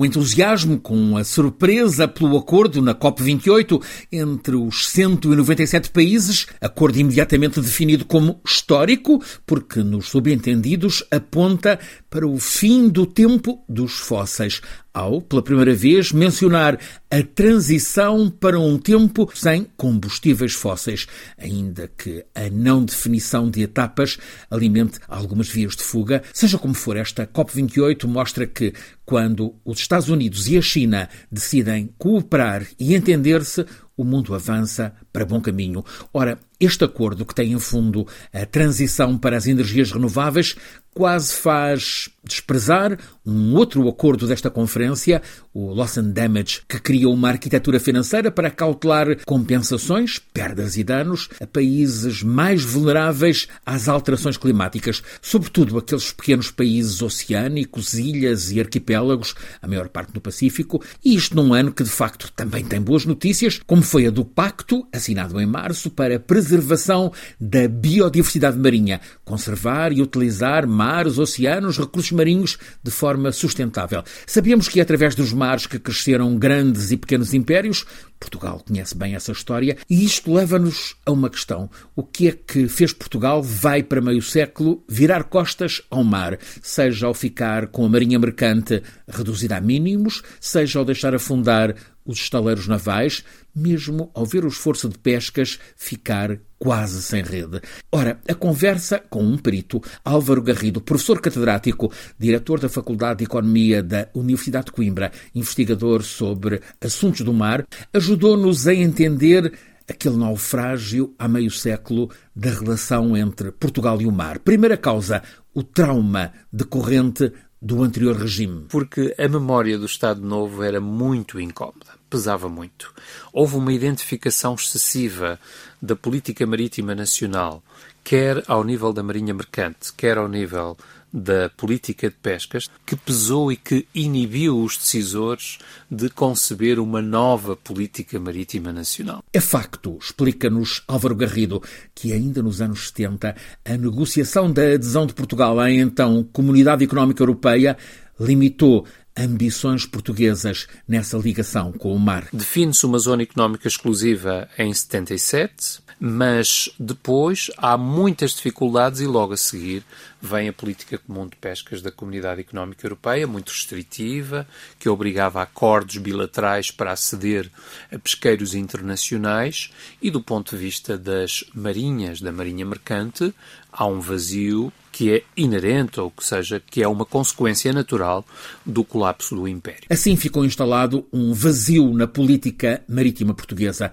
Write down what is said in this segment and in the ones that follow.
O entusiasmo com a surpresa pelo acordo na COP28 entre os 197 países, acordo imediatamente definido como histórico, porque nos subentendidos aponta para o fim do tempo dos fósseis, ao, pela primeira vez, mencionar a transição para um tempo sem combustíveis fósseis, ainda que a não definição de etapas alimente algumas vias de fuga. Seja como for, esta COP28 mostra que, quando os Estados Unidos e a China decidem cooperar e entender-se, o mundo avança para bom caminho. Ora, este acordo, que tem em fundo a transição para as energias renováveis, quase faz desprezar um outro acordo desta conferência, o Loss and Damage, que cria uma arquitetura financeira para cautelar compensações, perdas e danos a países mais vulneráveis às alterações climáticas, sobretudo aqueles pequenos países oceânicos, ilhas e arquipélagos, a maior parte no Pacífico, e isto num ano que de facto também tem boas notícias, como foi a do Pacto, assinado em março, para a preservação da biodiversidade marinha, conservar e utilizar mares, oceanos, recursos marinhos de forma sustentável. Sabemos que é através dos mares que cresceram grandes e pequenos impérios. Portugal conhece bem essa história e isto leva-nos a uma questão. O que é que fez Portugal, vai para meio século, virar costas ao mar, seja ao ficar com a marinha mercante reduzida a mínimos, seja ao deixar afundar os estaleiros navais, mesmo ao ver o esforço de pescas ficar quase sem rede. Ora, a conversa com um perito, Álvaro Garrido, professor catedrático, diretor da Faculdade de Economia da Universidade de Coimbra, investigador sobre assuntos do mar, ajudou-nos a entender aquele naufrágio há meio século da relação entre Portugal e o mar. Primeira causa, o trauma decorrente do anterior regime. Porque a memória do Estado Novo era muito incómoda, pesava muito. Houve uma identificação excessiva da política marítima nacional, quer ao nível da Marinha Mercante, quer ao nível da política de pescas que pesou e que inibiu os decisores de conceber uma nova política marítima nacional. É facto, explica-nos Álvaro Garrido, que ainda nos anos 70 a negociação da adesão de Portugal à então Comunidade Económica Europeia limitou ambições portuguesas nessa ligação com o mar. Define-se uma zona económica exclusiva em 77, mas depois há muitas dificuldades e logo a seguir vem a política comum de pescas da Comunidade Económica Europeia, muito restritiva, que obrigava a acordos bilaterais para aceder a pesqueiros internacionais e do ponto de vista das marinhas, da marinha mercante, há um vazio que é inerente, ou que seja, que é uma consequência natural do colapso do Império. Assim ficou instalado um vazio na política marítima portuguesa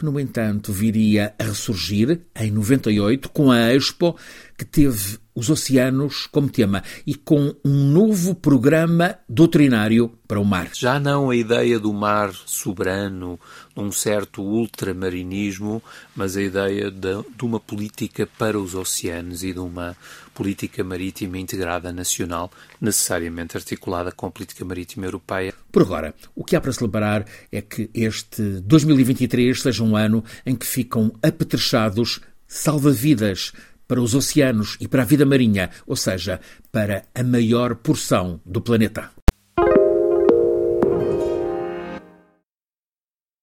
que, no entanto, viria a ressurgir em 98 com a Expo, que teve os oceanos como tema e com um novo programa doutrinário para o mar. Já não a ideia do mar soberano, um certo ultramarinismo, mas a ideia de, de uma política para os oceanos e de uma política marítima integrada nacional, necessariamente articulada com a política marítima europeia. Por agora, o que há para celebrar é que este 2023 seja um ano em que ficam apetrechados salva-vidas para os oceanos e para a vida marinha, ou seja, para a maior porção do planeta.